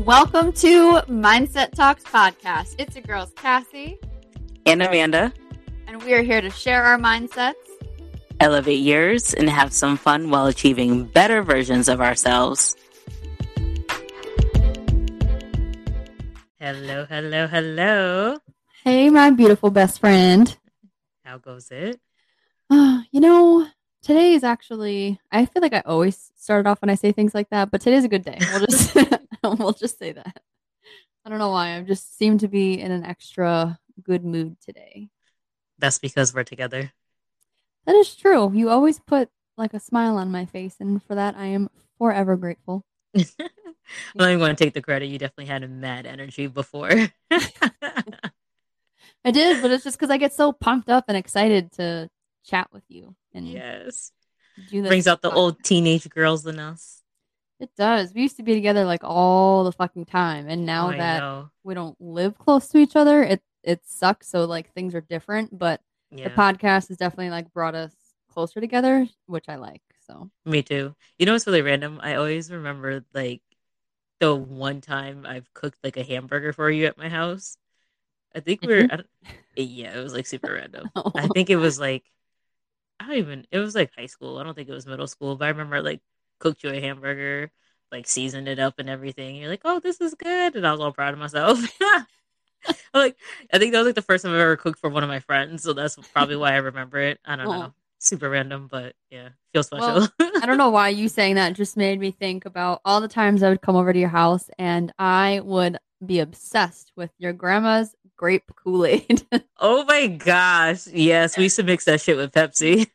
Welcome to Mindset Talks podcast. It's your girls, Cassie, and Amanda. And we are here to share our mindsets, elevate yours, and have some fun while achieving better versions of ourselves. Hello, hello, hello. Hey, my beautiful best friend. How goes it? Uh, you know, today is actually, I feel like I always start off when I say things like that, but today's a good day. We'll just we'll just say that. I don't know why. I just seem to be in an extra good mood today. That's because we're together. That is true. You always put like a smile on my face, and for that, I am forever grateful. I'm not even going to take the credit. You definitely had a mad energy before. I did, but it's just because I get so pumped up and excited to chat with you. And yes, brings out the old teenage girls in us. It does. We used to be together like all the fucking time, and now oh, that know. we don't live close to each other, it it sucks. So like things are different, but yeah. the podcast has definitely like brought us closer together, which I like. So me too. You know what's really random? I always remember like the one time I've cooked like a hamburger for you at my house. I think we are mm-hmm. yeah, it was like super random. Oh. I think it was like I don't even. It was like high school. I don't think it was middle school, but I remember like cooked you a hamburger, like seasoned it up and everything. You're like, oh, this is good, and I was all proud of myself. like, I think that was like the first time I ever cooked for one of my friends, so that's probably why I remember it. I don't know, super random, but yeah, feels special. Well, I don't know why you saying that just made me think about all the times I would come over to your house and I would be obsessed with your grandma's grape Kool Aid. oh my gosh. Yes, we used to mix that shit with Pepsi.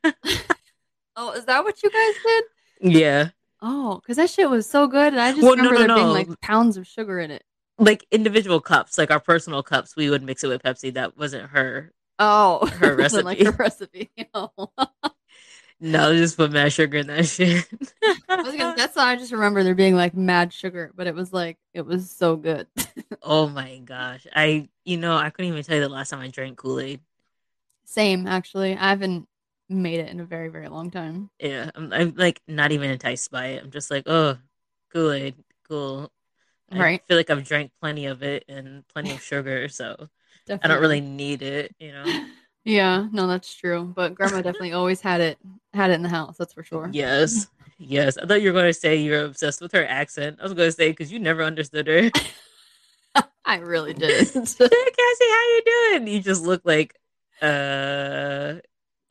oh, is that what you guys did? Yeah. Oh, because that shit was so good, and I just well, remember no, no, there no. being like pounds of sugar in it. Like individual cups, like our personal cups, we would mix it with Pepsi. That wasn't her. Oh, her recipe. like her recipe. No, just put mad sugar in that shit. gonna, that's why I just remember there being like mad sugar, but it was like it was so good. oh my gosh, I you know I couldn't even tell you the last time I drank Kool Aid. Same, actually. I haven't made it in a very very long time. Yeah, I'm, I'm like not even enticed by it. I'm just like, oh, Kool Aid, cool. Right. I feel like I've drank plenty of it and plenty of sugar, so definitely. I don't really need it. You know. Yeah, no, that's true. But grandma definitely always had it had it in the house. That's for sure. Yes, yes. I thought you were going to say you're obsessed with her accent. I was going to say because you never understood her. I really did. hey, Cassie, how you doing? You just look like uh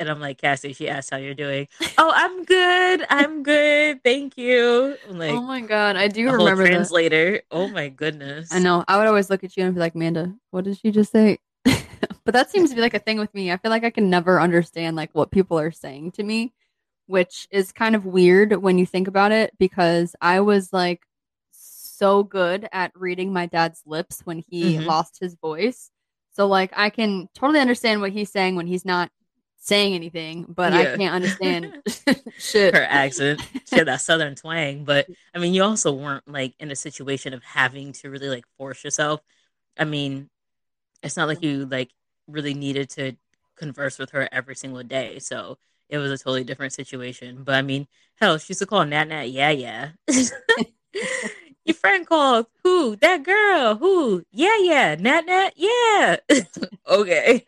and I'm like, Cassie, she asked how you're doing. oh, I'm good. I'm good. Thank you. I'm like, oh my god, I do remember translator. That. Oh my goodness. I know. I would always look at you and be like, Amanda, what did she just say? but that seems to be like a thing with me. I feel like I can never understand like what people are saying to me, which is kind of weird when you think about it because I was like so good at reading my dad's lips when he mm-hmm. lost his voice. So like I can totally understand what he's saying when he's not saying anything, but yeah. I can't understand shit. Her accent. She had that southern twang. But I mean, you also weren't like in a situation of having to really like force yourself. I mean, it's not like you like really needed to converse with her every single day. So it was a totally different situation. But I mean, hell, she used to call Nat Nat yeah yeah. Your friend called who? That girl. Who? Yeah, yeah. Nat Nat. Yeah. okay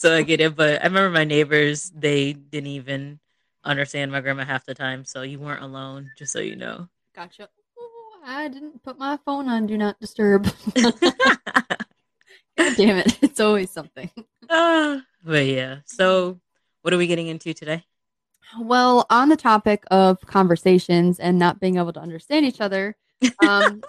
so I get it. But I remember my neighbors, they didn't even understand my grandma half the time. So you weren't alone, just so you know. Gotcha. I didn't put my phone on do not disturb. God damn it. It's always something. Uh, but yeah. So what are we getting into today? Well, on the topic of conversations and not being able to understand each other, um,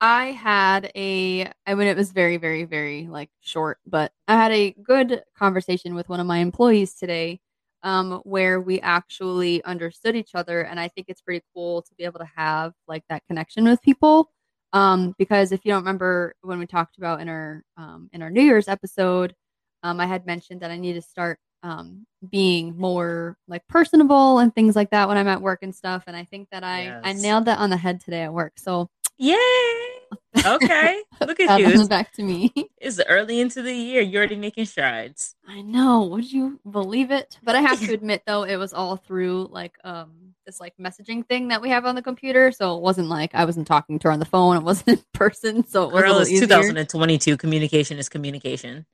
I had a, I mean, it was very, very, very like short, but I had a good conversation with one of my employees today um, where we actually understood each other. And I think it's pretty cool to be able to have like that connection with people. Um, because if you don't remember when we talked about in our, um, in our New Year's episode, um, I had mentioned that I need to start um, being more like personable and things like that when I'm at work and stuff. And I think that I, yes. I nailed that on the head today at work. So Yay! Okay, look at you. It's back to me. It's early into the year. You're already making strides. I know. Would you believe it? But I have to admit, though, it was all through like um this like messaging thing that we have on the computer. So it wasn't like I wasn't talking to her on the phone. It wasn't in person. So it was Girl, a it's easier. 2022. Communication is communication.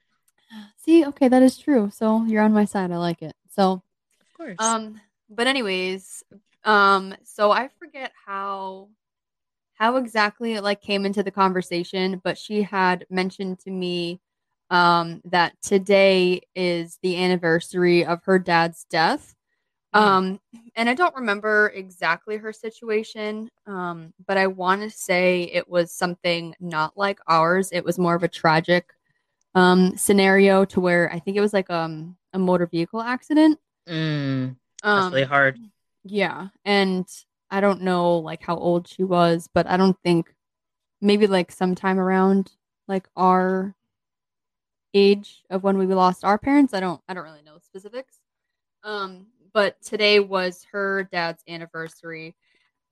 See, okay, that is true. So you're on my side. I like it. So Of course. Um, but anyways, um, so I forget how how exactly it like came into the conversation, but she had mentioned to me um that today is the anniversary of her dad's death. Mm. Um, and I don't remember exactly her situation, um, but I want to say it was something not like ours. It was more of a tragic um scenario to where I think it was like um a motor vehicle accident. Mm, that's Um, really hard. yeah, and I don't know like how old she was, but I don't think maybe like sometime around like our age of when we lost our parents. I don't I don't really know specifics. Um, but today was her dad's anniversary,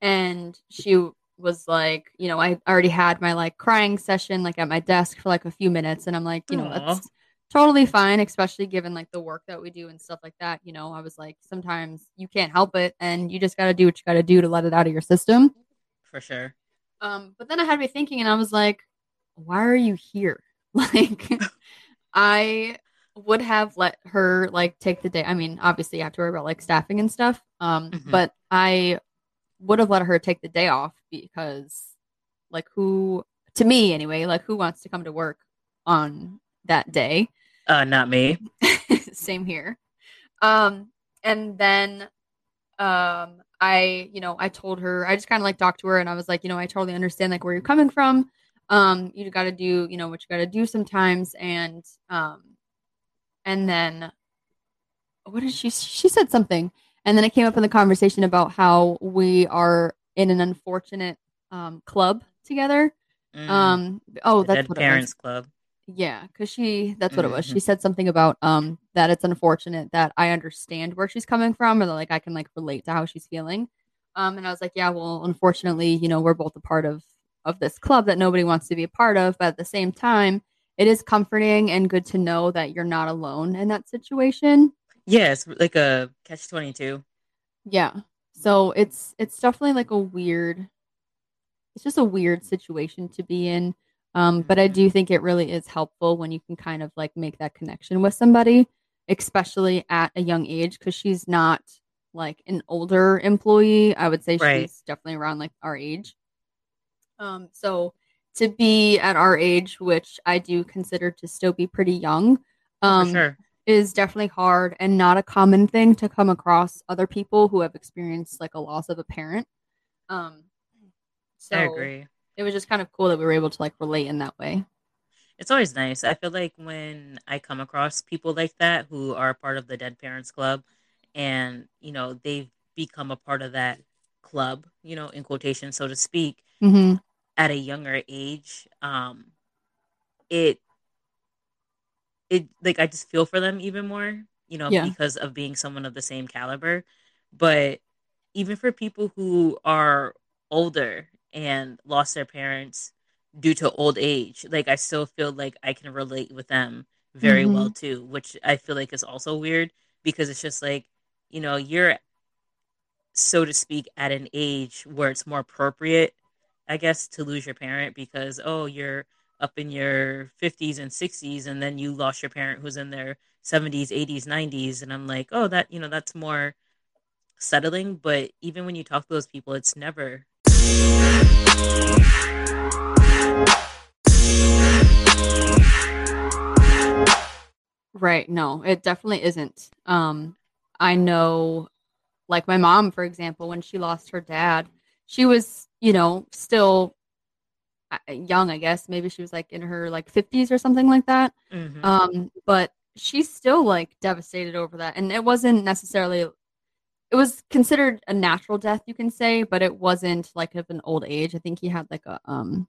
and she was like, you know, I already had my like crying session like at my desk for like a few minutes, and I'm like, you know, Aw. that's totally fine, especially given like the work that we do and stuff like that. You know, I was like, sometimes you can't help it, and you just got to do what you got to do to let it out of your system. For sure. Um, but then I had me thinking, and I was like, why are you here? Like, I would have let her like take the day. I mean, obviously, you have to worry about like staffing and stuff. Um, Mhm. but I would have let her take the day off because, like, who to me anyway, like, who wants to come to work on that day? Uh, not me. Same here. Um, and then um I, you know, I told her, I just kind of like talked to her and I was like, you know, I totally understand like where you're coming from. Um, you gotta do, you know, what you gotta do sometimes. And um and then what did she she said something. And then it came up in the conversation about how we are in an unfortunate um club together. Mm, Um oh that's what. Parents Club. Yeah, because she that's what it was. She said something about um that it's unfortunate that I understand where she's coming from or that like I can like relate to how she's feeling. Um and I was like, Yeah, well, unfortunately, you know, we're both a part of of this club that nobody wants to be a part of, but at the same time, it is comforting and good to know that you're not alone in that situation. Yeah, it's like a catch 22. Yeah. So it's it's definitely like a weird it's just a weird situation to be in. Um, but I do think it really is helpful when you can kind of like make that connection with somebody, especially at a young age, because she's not like an older employee. I would say Right. she's definitely around like our age. Um, so to be at our age, which I do consider to still be pretty young, um, sure. is definitely hard and not a common thing to come across other people who have experienced like a loss of a parent. Um, so I agree. It was just kind of cool that we were able to like relate in that way. It's always nice. I feel like when I come across people like that who are part of the Dead Parents Club and, you know, they've become a part of that club, you know, in quotation, so to speak, Mm-hmm. at a younger age, um, it it like I just feel for them even more, you know, Yeah. because of being someone of the same caliber. But even for people who are older and lost their parents due to old age, like I still feel like I can relate with them very mm-hmm. well too, which I feel like is also weird because it's just like, you know, you're so to speak at an age where it's more appropriate I guess to lose your parent because oh you're up in your 50s and 60s and then you lost your parent who's in their 70s 80s 90s and I'm like oh that you know that's more settling. But even when you talk to those people it's never Right. No, it definitely isn't. Um, I know, like my mom, for example, when she lost her dad, she was, you know, still uh, young, I guess. Maybe she was like in her like 50s or something like that. Mhm. Um, but she's still like devastated over that. And it wasn't necessarily, it was considered a natural death, you can say, but it wasn't like of an old age. I think he had like a, um,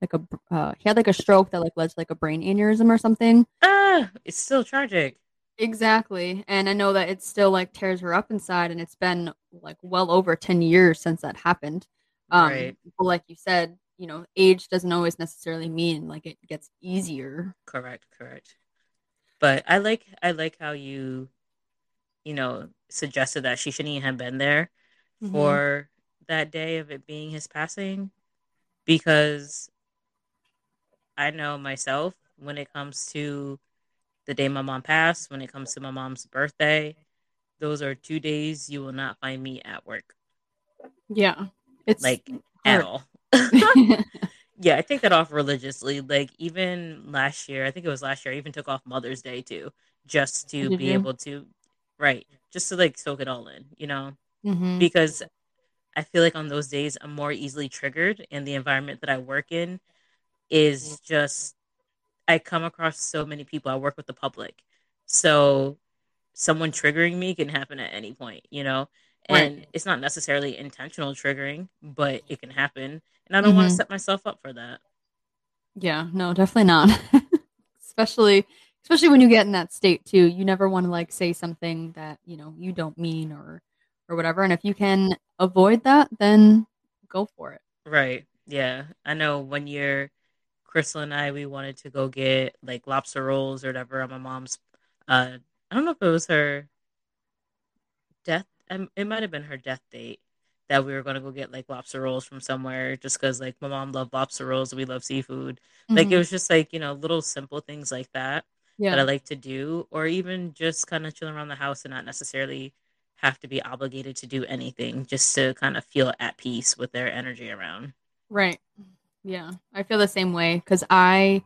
like a, uh, he had like a stroke that like led to like a brain aneurysm or something. ah it's still tragic Exactly. And I know that it still like tears her up inside and it's been like well over 10 years since that happened. Um Right. but like you said, you know, age doesn't always necessarily mean like it gets easier. Correct, correct. But I like I like how you, you know, suggested that she shouldn't have been there mm-hmm. for that day of it being his passing, because I know myself when it comes to the day my mom passed, when it comes to my mom's birthday, those are two days you will not find me at work. Yeah. It's like hard. at all. yeah, I take that off religiously. Like even last year, I think it was last year, I even took off Mother's Day too, just to Did be able to, right, just to like soak it all in, you know, mm-hmm. because I feel like on those days I'm more easily triggered, and the environment that I work in is just I come across so many people. I work with the public, so someone triggering me can happen at any point, you know. And right. it's not necessarily intentional triggering, but it can happen, and I don't mm-hmm. want to set myself up for that. Yeah, no, definitely not. especially especially when you get in that state too. You never want to like say something that, you know, you don't mean or or whatever. And if you can avoid that, then go for it. Right. Yeah. I know one year Crystal and I we wanted to go get like lobster rolls or whatever on my mom's uh I don't know if it was her death um, it might have been her death date that we were going to go get like lobster rolls from somewhere just because like my mom loved lobster rolls and we love seafood mm-hmm. like it mm-hmm. was just like you know little simple things like that yeah. that i like to do or even just kind of chilling around the house and not necessarily have to be obligated to do anything just to kind of feel at peace with their energy around right yeah i feel the same way because i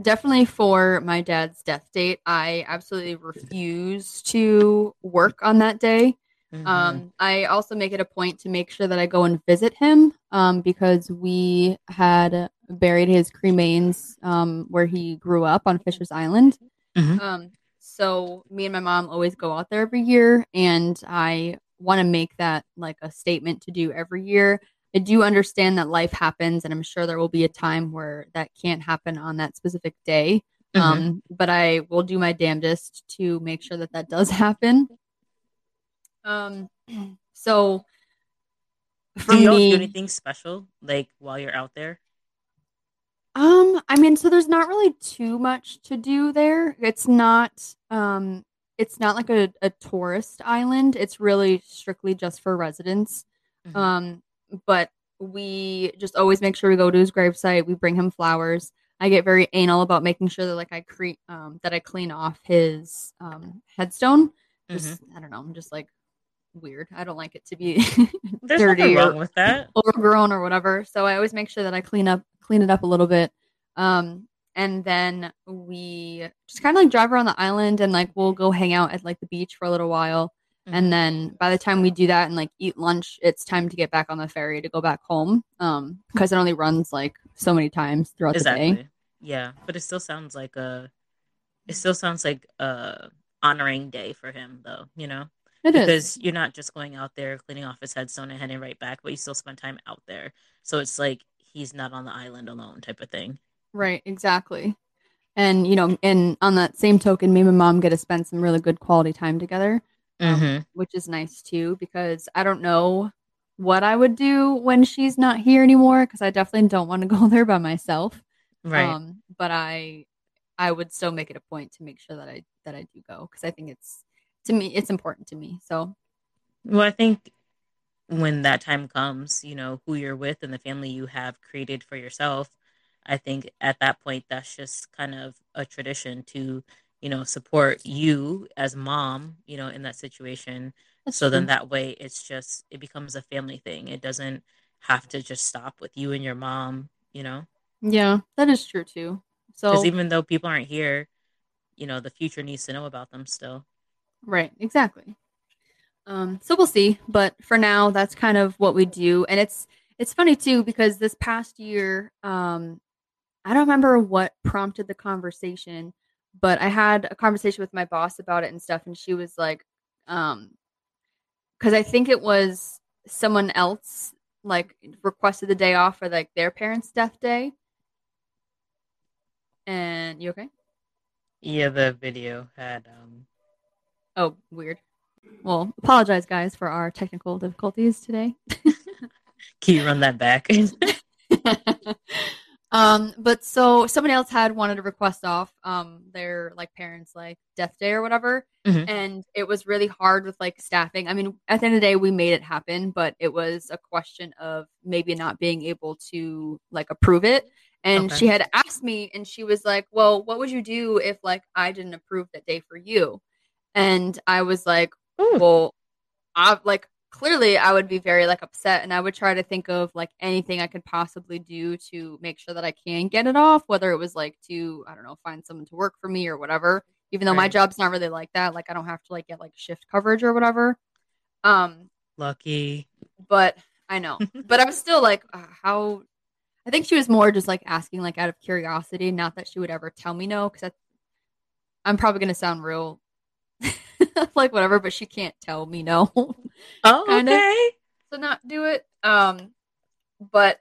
definitely for my dad's death date i absolutely refuse to work on that day Mm-hmm. Um, I also make it a point to make sure that I go and visit him um, because we had buried his cremains um, where he grew up on Fishers Island. Mm-hmm. Um, so me and my mom always go out there every year, and I want to make that like a statement to do every year. I do understand that life happens, and I'm sure there will be a time where that can't happen on that specific day. Mm-hmm. Um, but I will do my damnedest to make sure that that does happen. Um, so for do you me, do anything special like while you're out there? Um, I mean, so there's not really too much to do there. It's not um it's not like a, a tourist island. It's really strictly just for residents. Mm-hmm. Um, but we just always make sure we go to his gravesite. We bring him flowers. I get very anal about making sure that like I create um that I clean off his um headstone. Just mm-hmm. I don't know. I'm just like weird. I don't like it to be dirty or with that. overgrown or whatever. So I always make sure that I clean up clean it up a little bit. Um, and then we just kind of like drive around the island and like we'll go hang out at like the beach for a little while. Mm-hmm. And then by the time we do that and like eat lunch, it's time to get back on the ferry to go back home. Um, because it only runs like so many times throughout exactly. the day. Yeah, but it still sounds like a it still sounds like a honoring day for him though, you know? It because is. you're not just going out there cleaning off his headstone and heading right back, but you still spend time out there. So it's like he's not on the island alone type of thing. Right, exactly. And you know, and on that same token, me and my mom get to spend some really good quality time together, um, mm-hmm. which is nice too. Because I don't know what I would do when she's not here anymore, because I definitely don't want to go there by myself. Right. Um, but I, I would still make it a point to make sure that I that I do go because I think it's to me it's important to me. So well i think when that time comes you know who you're with and the family you have created for yourself i think at that point that's just kind of a tradition to you know support you as mom you know in that situation. That's so true. then that way it's just it becomes a family thing. It doesn't have to just stop with you and your mom you know? Yeah that is true too. So even though people aren't here you know the future needs to know about them still Right, exactly. Um, so we'll see, but for now, that's kind of what we do, and it's it's funny too because this past year, um, I don't remember what prompted the conversation, but I had a conversation with my boss about it and stuff, and she was like, um, because I think it was someone else like requested the day off for like their parents' death day. And you okay? Yeah, the video had um Oh, weird. Well, apologize, guys, for our technical difficulties today. Can you run that back? um, but so somebody else had wanted to request off um their like parents like death day or whatever, Mhm. and it was really hard with like staffing. I mean, at the end of the day, we made it happen, but it was a question of maybe not being able to like approve it. And Okay. she had asked me, and she was like, "Well, what would you do if like I didn't approve that day for you?" And I was like, Ooh. well i like clearly i would be very like upset and i would try to think of like anything i could possibly do to make sure that i can get it off whether it was like to i don't know find someone to work for me or whatever even though my job's not really like that like i don't have to like get like shift coverage or whatever um Lucky. but i know but i was still like uh, how i think she was more just like asking like out of curiosity not that she would ever tell me no because i'm probably going to sound real like whatever but she can't tell me no Oh, Kinda. okay. to not do it. Um, but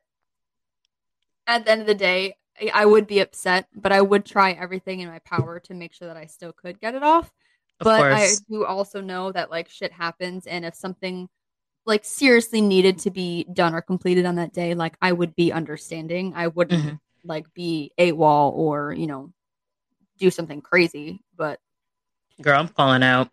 at the end of the day, I- would be upset, but I would try everything in my power to make sure that I still could get it off. Of but I do also know that like shit happens, and if something like seriously needed to be done or completed on that day, like I would be understanding. I wouldn't Mhm. like be a wall or you know do something crazy. But Girl, I'm calling out.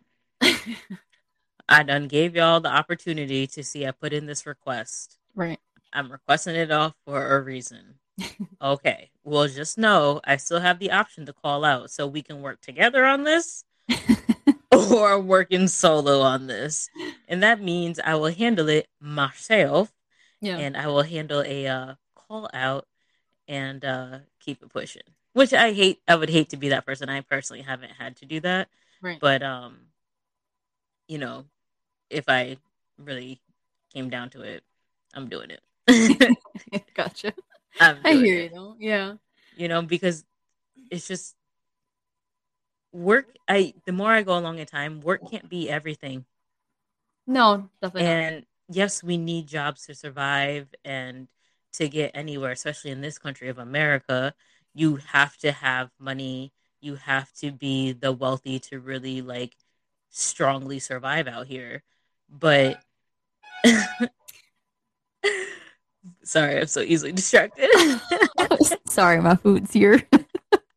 I done gave y'all the opportunity to see I put in this request. right, I'm requesting it off for a reason. okay. Well, just know I still have the option to call out so we can work together on this or working solo on this. And that means I will handle it myself yeah, and I will handle a uh, call out and uh, keep it pushing. Which I hate. I would hate to be that person. I personally haven't had to do that, right. but um, you know, if I really came down to it, I'm doing it. gotcha. I hear it. you though. Yeah, You know, because it's just work. I the more I go along in time, work can't be everything. no, definitely not. And yes, we need jobs to survive and to get anywhere, especially in this country of America. You have to have money. You have to be the wealthy to really like strongly survive out here. But sorry, I'm so easily distracted. Sorry, my food's here.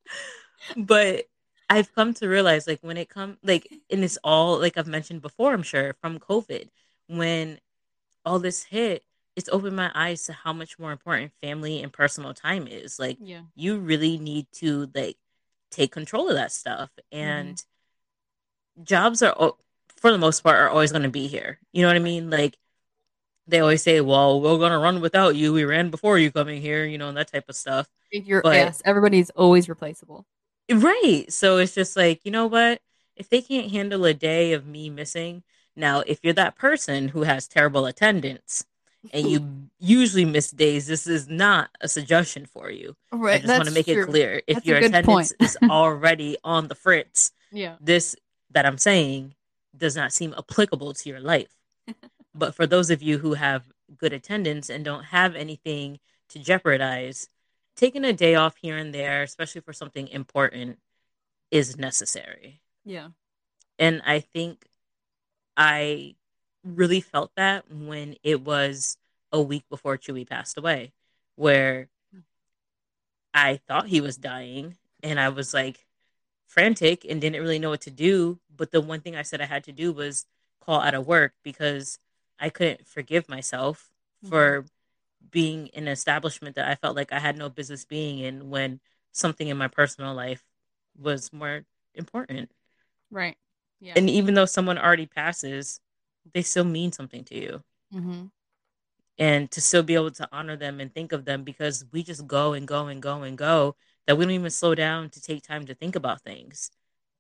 but I've come to realize like when it comes like and it's all like I've mentioned before, I'm sure, from COVID, when all this hit, it's opened my eyes to how much more important family and personal time is. Like yeah, you really need to like take control of that stuff mm-hmm. and jobs are for the most part are always going to be here. You know what I mean? Like they always say, "Well, we're going to run without you. We ran before you coming here," you know, and that type of stuff. Your But- ass, everybody's always replaceable. Right. So it's just like, you know what? If they can't handle a day of me missing, now if you're that person who has terrible attendance and you usually miss days, this is not a suggestion for you. Right. I just want to make it clear. If That's your attendance is already on the fritz, Yeah, this that I'm saying does not seem applicable to your life. but for those of you who have good attendance and don't have anything to jeopardize, taking a day off here and there, especially for something important, is necessary. yeah, And I think I really felt that when it was a week before Chewy passed away, where hmm. I thought he was dying and I was like frantic and didn't really know what to do. But the one thing I said I had to do was call out of work because I couldn't forgive myself for being in an establishment that I felt like I had no business being in when something in my personal life was more important. right. Yeah, And even though someone already passes, they still mean something to you. hmm And to still be able to honor them and think of them because we just go and go and go and go that we don't even slow down to take time to think about things.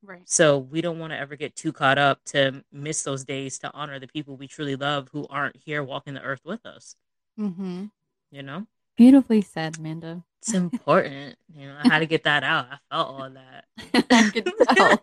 right. So we don't want to ever get too caught up to miss those days to honor the people we truly love who aren't here walking the earth with us. Mm-hmm. You know? Beautifully said, Amanda. It's important. you know, I had to get that out. I felt all that. I could tell.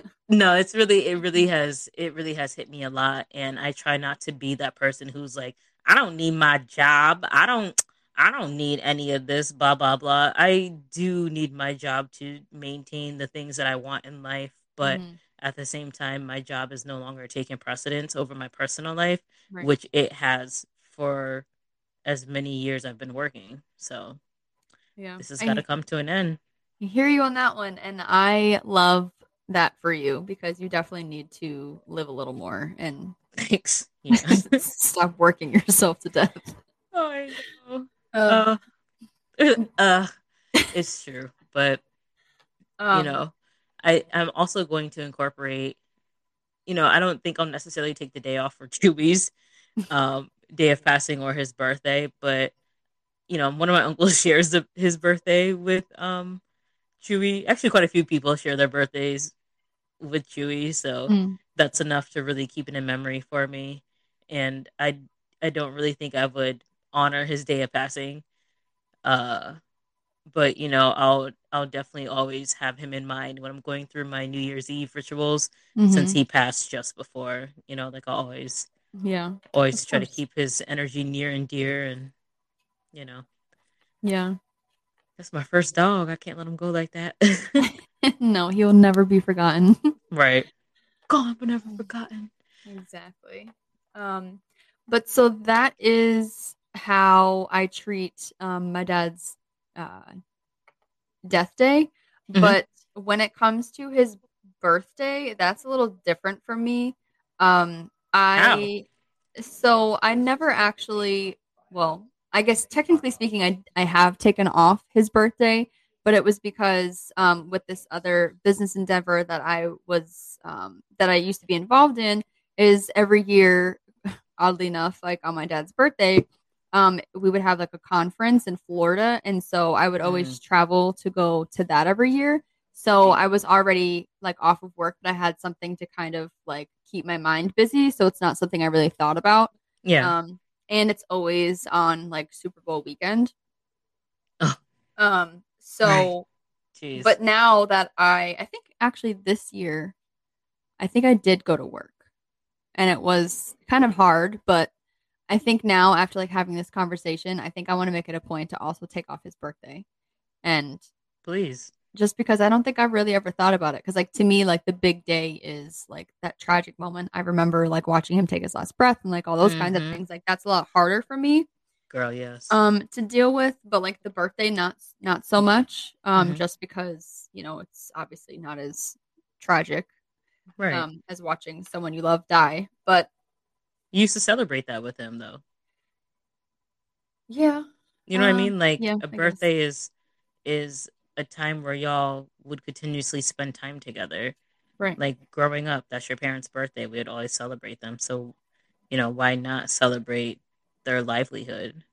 no, it's really it really has it really has hit me a lot and I try not to be that person who's like I don't need my job. I don't I don't need any of this blah blah blah. I do need my job to maintain the things that I want in life, but Mhm. at the same time my job is no longer taking precedence over my personal life, Right. which it has for as many years I've been working. So Yeah. this has got to come to an end. I hear you on that one. And I love that for you because you definitely need to live a little more and Thanks. Yeah. stop working yourself to death. oh, I know. Uh, Uh, uh, it's true, but um, you know, I I'm also going to incorporate. You know, I don't think I'll necessarily take the day off for Chewy's um, day of passing or his birthday, but you know, one of my uncles shares the, his birthday with um Chewy. Actually, quite a few people share their birthdays with Chewy, so mm, that's enough to really keep it in memory for me. And I I don't really think I would honor his day of passing. Uh but you know, I'll I'll definitely always have him in mind when I'm going through my New Year's Eve rituals since mhm. he passed just before, you know, like I always yeah, always try to keep his energy near and dear and you know, yeah. that's my first dog. I can't let him go like that. no, he will never be forgotten. right. Gone but never forgotten. exactly. Um, but so that is how I treat um, my dad's uh, death day. Mhm. But when it comes to his birthday, that's a little different for me. Um, I so I never actually, well, I guess technically speaking, I I have taken off his birthday, but it was because um, with this other business endeavor that I was um, that I used to be involved in is every year, oddly enough, like on my dad's birthday, um, we would have like a conference in Florida, and so I would always travel to go to that every year. So I was already like off of work, but I had something to kind of like keep my mind busy. So it's not something I really thought about. Yeah. Um, and it's always on like Super Bowl weekend. Oh. Um, so Jeez. but now that I I think actually this year I think I did go to work. And it was kind of hard, but I think now after like having this conversation, I think I want to make it a point to also take off his birthday. And please. just because I don't think I've really ever thought about it. Because like to me, like the big day is like that tragic moment. I remember like watching him take his last breath and like all those kinds of Mhm. things. Like that's a lot harder for me Girl, yes. um to deal with but like the birthday not not so much um Mhm. just because you know it's obviously not as tragic right. um as watching someone you love die but you used to celebrate that with him though. yeah You know what I Um, mean? Like yeah, a birthday is is a time where y'all would continuously spend time together. right Like growing up, that's your parents' birthday. We'd always celebrate them. So, you know, why not celebrate their livelihood?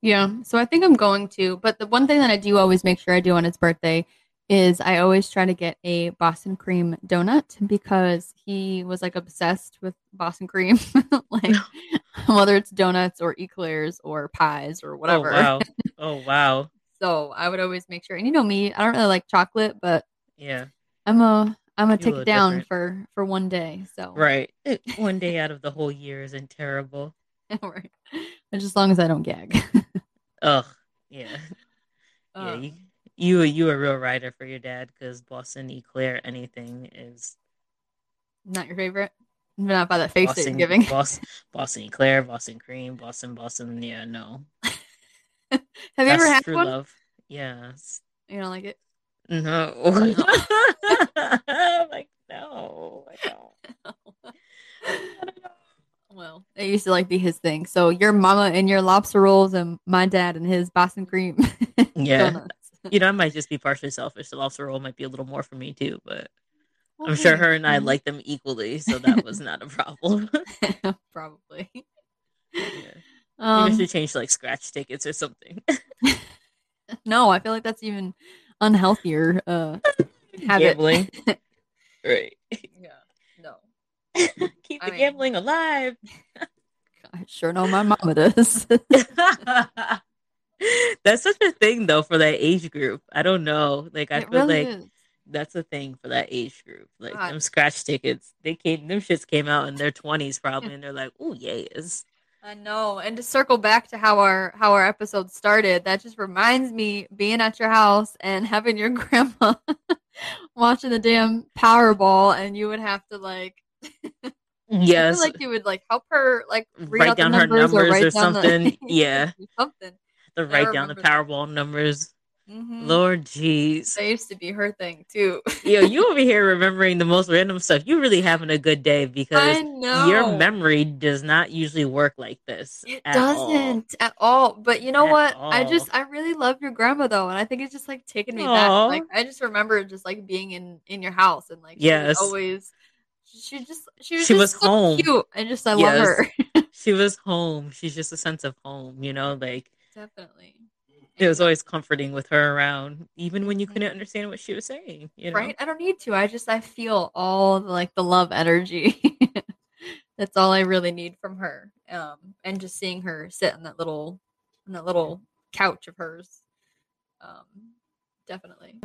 yeah so i think i'm going to but the one thing that i do always make sure i do on his birthday is i always try to get a boston cream donut because he was like obsessed with boston cream like whether it's donuts or eclairs or pies or whatever Oh wow. Oh wow. So I would always make sure. And you know me, I don't really like chocolate, but Yeah. I'm a I'm gonna take it down different. for for one day. So Right. One day out of the whole year isn't terrible. right. Just as long as I don't gag. Ugh. Yeah. Yeah. Um, You you you a real writer for your dad because Boston Eclair anything is not your favorite. Not by that face that you're giving. Boston, Boston Eclair, Boston cream, Boston Boston. Yeah, no. Have you ever had true one? love. Yes. You don't like it? No. like no. I don't. well, it used to like be his thing. So your mama and your lobster rolls, and my dad and his Boston cream. Yeah. You know, I might just be partially selfish. The lobster roll might be a little more for me too, but I'm sure her and I mhm. like them equally, so that was not a problem. probably. yeah. Maybe Um, I should change to like scratch tickets or something. no, I feel like that's even unhealthier. Uh, habit. Gambling. right. Yeah. No. Keep I the mean- gambling alive. I sure know my mama does. that's such a thing though for that age group. I don't know. Like I it feel really like is. that's a thing for that age group. Like God. them scratch tickets. They came them shits came out in their twenties probably and they're like, oh yes. I know. And to circle back to how our how our episode started, that just reminds me being at your house and having your grandma watching the damn Powerball, and you would have to like Yes. like you would like help her like read write out the down her numbers numbers or, write down the- something. yeah. something. To write down the remember that. Powerball numbers. Mhm. Lord jeez. That used to be her thing too. Yo, you over here remembering the most random stuff. You really having a good day because your memory does not usually work like this. It at doesn't at all. But you know At what? I just I really love your grandma though, and I think it's just like taking me Aw. back. Like I just remember just like being in in your house and like Yes. always she just she was She just was so home. cute. I just I Yes. love her. She was home. She's just a sense of home, you know, like Definitely. it was always comforting with her around, even when you couldn't understand what she was saying, you know. right. I don't need to. I just I feel all the, like the love energy. That's all I really need from her. Um, and just seeing her sit on that little on that little couch of hers. Um, definitely.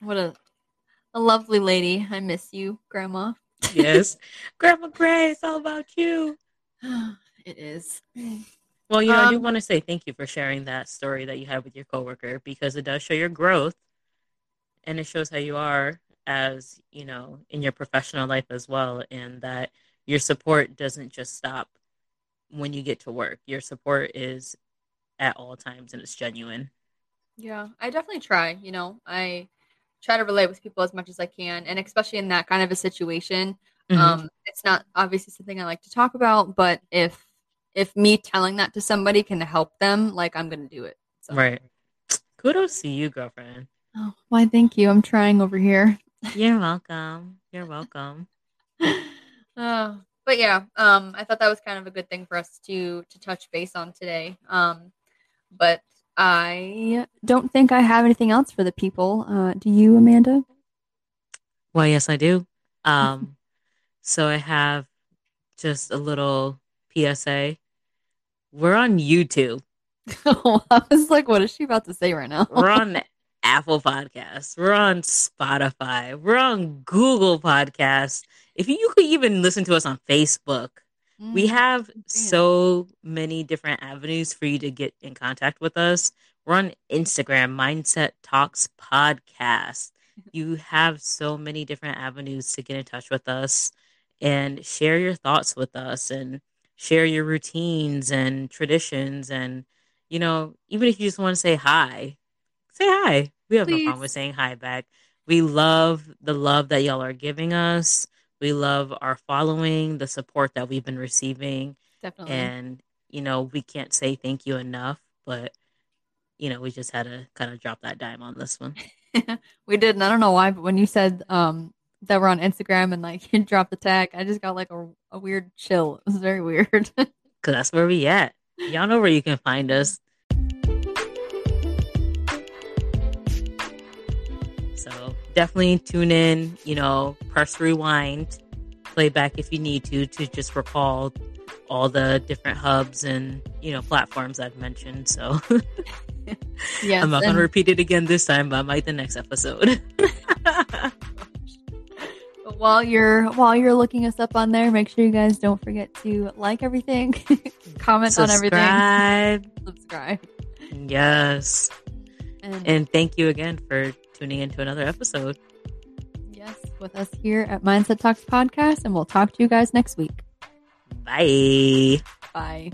What a a lovely lady. I miss you, Grandma. yes. Grandma Gray, it's all about you. it is. Well, you know, I do Um, want to say thank you for sharing that story that you had with your coworker because it does show your growth and it shows how you are as, you know, in your professional life as well and that your support doesn't just stop when you get to work. Your support is at all times and it's genuine. Yeah, I definitely try. You know, I try to relate with people as much as I can, and especially in that kind of a situation. Mhm. Um, it's not obviously something I like to talk about, but if if me telling that to somebody can help them, like I'm gonna do it. So. right. Kudos to you, girlfriend. Oh, why? Thank you. I'm trying over here. You're welcome. You're welcome. Uh, but yeah, um, I thought that was kind of a good thing for us to to touch base on today. Um, but I don't think I have anything else for the people. Uh, do you, Amanda? Well, yes, I do. Um, so I have just a little PSA. We're on YouTube. I was like, what is she about to say right now? We're on Apple Podcasts. We're on Spotify. We're on Google Podcasts. If you, could even listen to us on Facebook, we Mm, have damn. so many different avenues for you to get in contact with us. We're on Instagram, Mindset Talks Podcast. You have so many different avenues to get in touch with us and share your thoughts with us and share your routines and traditions. And, you know, even if you just want to say hi, say hi. We have no problem with saying hi back. We love the love that y'all are giving us. We love our following, the support that we've been receiving. Definitely. And, you know, we can't say thank you enough, but, you know, we just had to kind of drop that dime on this one. we did, and I don't know why, but when you said um that we're on Instagram and like you dropped the tag, I just got like a, a weird chill. It was very weird. Because that's where we at. Y'all know where you can find us. So definitely tune in, you know, press rewind, play back if you need to, to just recall all the different hubs and, you know, platforms I've mentioned. So yes. I'm not going to repeat it again this time, but I might the next episode. But while you're while you're looking us up on there, make sure you guys don't forget to like everything, comment on everything, Subscribe. subscribe, Yes. and, And thank you again for tuning into another episode. yes, with us here at Mindset Talks Podcast, and we'll talk to you guys next week. Bye. Bye.